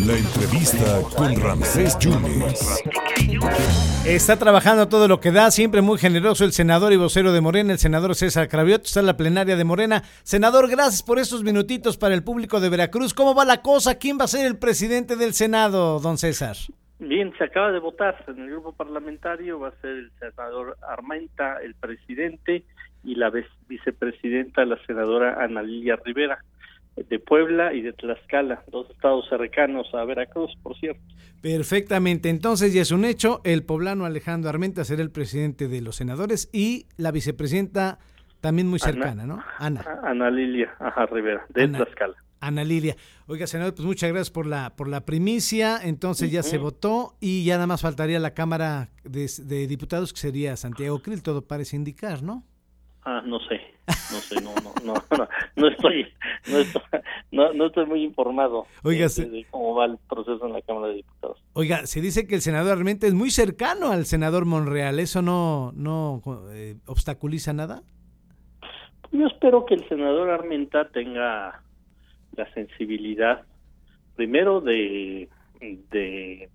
La entrevista con Ramsés Yunes. Está trabajando todo lo que da, siempre muy generoso el senador y vocero de Morena, el senador César Craviot, está en la plenaria de Morena. Senador, gracias por estos minutitos para el público de Veracruz. ¿Cómo va la cosa? ¿Quién va a ser el presidente del Senado, don César? Bien, se acaba de votar en el grupo parlamentario, va a ser el senador Armenta el presidente y la vicepresidenta la senadora Ana Lilia Rivera de Puebla y de Tlaxcala, dos estados cercanos a Veracruz, por cierto. Perfectamente, entonces ya es un hecho, el poblano Alejandro Armenta será el presidente de los senadores y la vicepresidenta también muy cercana, ¿no? Ana. Ana Lilia Ajá, Rivera, de Tlaxcala. Ana Lilia. Oiga, senador, pues muchas gracias por la por la primicia. Entonces ya se votó y ya nada más faltaría la Cámara de, de Diputados, que sería Santiago Krill, todo parece indicar, ¿no? Ah, no sé, no sé, no, no, no, no, no estoy, no estoy, no, no estoy muy informado Oiga, de, cómo va el proceso en la Cámara de Diputados. Oiga, se dice que el senador realmente es muy cercano al senador Monreal, ¿eso no, no eh, obstaculiza nada? Pues yo espero que el senador Armenta tenga la sensibilidad, primero de, de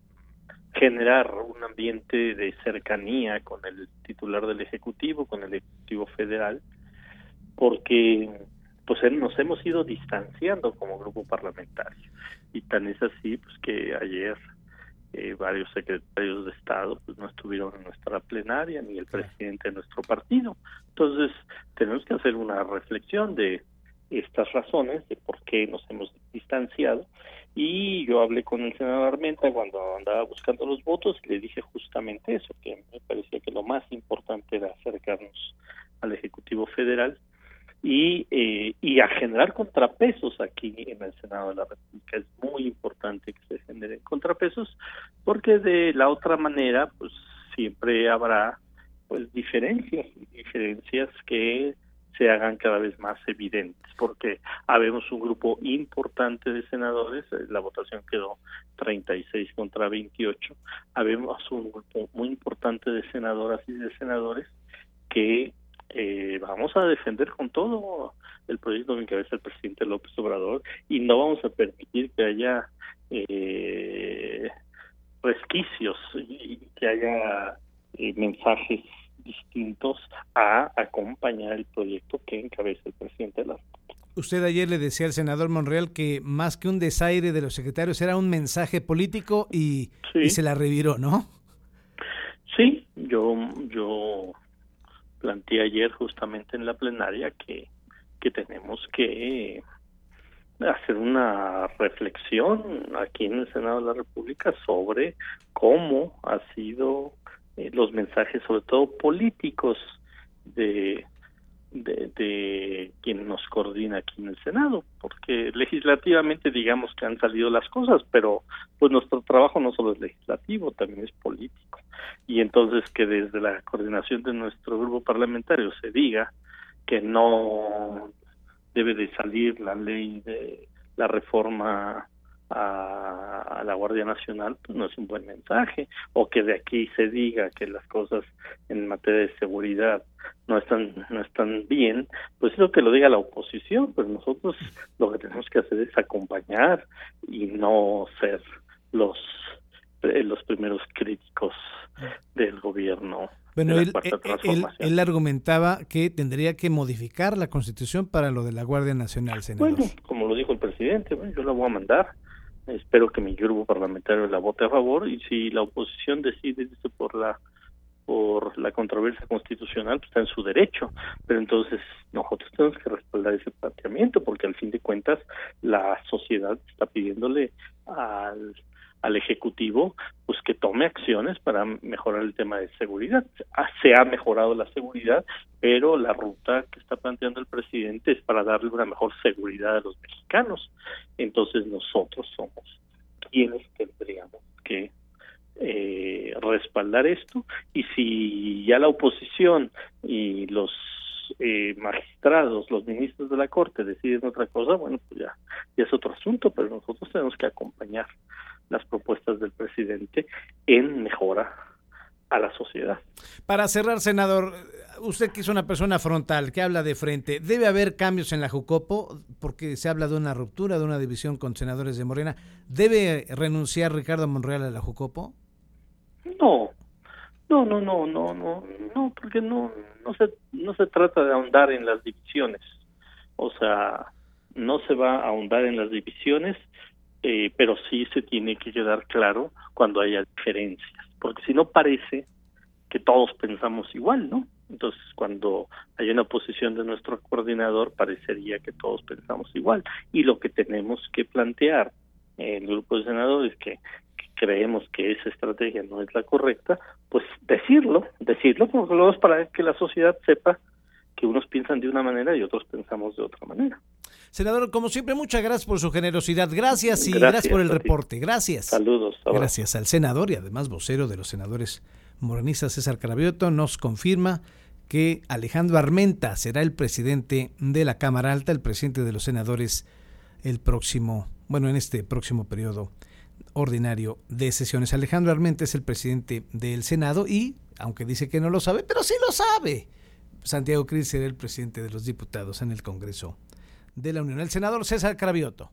generar un ambiente de cercanía con el titular del Ejecutivo, con el Ejecutivo Federal, porque pues nos hemos ido distanciando como grupo parlamentario. Y tan es así pues que ayer eh, varios secretarios de Estado pues no estuvieron en nuestra plenaria ni el presidente de nuestro partido. Entonces tenemos que hacer una reflexión de estas razones de por qué nos hemos distanciado. Y yo hablé con el senador Armenta cuando andaba buscando los votos y le dije justamente eso, que me parecía que lo más importante era acercarnos al Ejecutivo Federal y, eh, y a generar contrapesos aquí en el Senado de la República. Es muy importante que se generen contrapesos porque de la otra manera pues siempre habrá pues diferencias, diferencias que se hagan cada vez más evidentes, porque habemos un grupo importante de senadores, eh, la votación quedó 36 contra 28, habemos un grupo muy importante de senadoras y de senadores que eh, vamos a defender con todo el proyecto que encabeza el presidente López Obrador y no vamos a permitir que haya eh, resquicios y que haya eh, mensajes distintos a acompañar el proyecto que encabeza el presidente de la Usted ayer le decía al senador Monreal que más que un desaire de los secretarios era un mensaje político y, y se la reviró, ¿no? Sí, yo, yo planteé ayer justamente en la plenaria que, que tenemos que hacer una reflexión aquí en el Senado de la República sobre cómo ha sido eh, los mensajes, sobre todo políticos, de, de, de, quien nos coordina aquí en el Senado, porque legislativamente digamos que han salido las cosas, pero pues nuestro trabajo no solo es legislativo, también es político. Y entonces que desde la coordinación de nuestro grupo parlamentario se diga que no debe de salir la ley de la reforma a, la Guardia Nacional, pues no es un buen mensaje. O que de aquí se diga que las cosas en materia de seguridad no están no están bien, pues es lo que lo diga la oposición, pues nosotros lo que tenemos que hacer es acompañar y no ser los eh, los primeros críticos del gobierno. Bueno, él, él, él, argumentaba que tendría que modificar la constitución para lo de la Guardia Nacional, senador. Bueno, como lo dijo el presidente, bueno, yo la voy a mandar espero que mi grupo parlamentario la vote a favor y si la oposición decide por la por la controversia constitucional, pues está en su derecho, pero entonces nosotros tenemos que respaldar ese planteamiento porque al fin de cuentas la sociedad está pidiéndole al al Ejecutivo pues que tome acciones para mejorar el tema de seguridad. Ah, se ha mejorado la seguridad, pero la ruta que está planteando el presidente es para darle una mejor seguridad a los mexicanos. Entonces nosotros somos quienes tendríamos que eh, respaldar esto y si ya la oposición y los eh, magistrados, los ministros de la Corte deciden otra cosa, bueno, pues ya, ya es otro asunto, pero nosotros tenemos que acompañar las propuestas del presidente en mejora a la sociedad. Para cerrar, senador, usted que es una persona frontal, que habla de frente, ¿debe haber cambios en la Jucopo? Porque se habla de una ruptura, de una división con senadores de Morena. ¿Debe renunciar Ricardo Monreal a la Jucopo? No, no, no, no, no, no, no, porque no, no se, no se trata de ahondar en las divisiones. O sea, no se va a ahondar en las divisiones, eh, pero sí se tiene que quedar claro cuando haya diferencias, porque si no parece que todos pensamos igual, ¿no? Entonces, cuando hay una posición de nuestro coordinador, parecería que todos pensamos igual. Y lo que tenemos que plantear en el grupo de senadores que, que creemos que esa estrategia no es la correcta, pues decirlo, decirlo, porque luego es para que la sociedad sepa que unos piensan de una manera y otros pensamos de otra manera. Senador, como siempre, muchas gracias por su generosidad. Gracias y gracias, por el reporte. Gracias. Saludos. Gracias al senador y además vocero de los senadores morenistas César Carabioto nos confirma que Alejandro Armenta será el presidente de la Cámara Alta, el presidente de los senadores el próximo, bueno, en este próximo periodo ordinario de sesiones. Alejandro Armenta es el presidente del Senado y, aunque dice que no lo sabe, pero sí lo sabe. Santiago Cris será el presidente de los diputados en el Congreso de la Unión. El senador César Carabioto.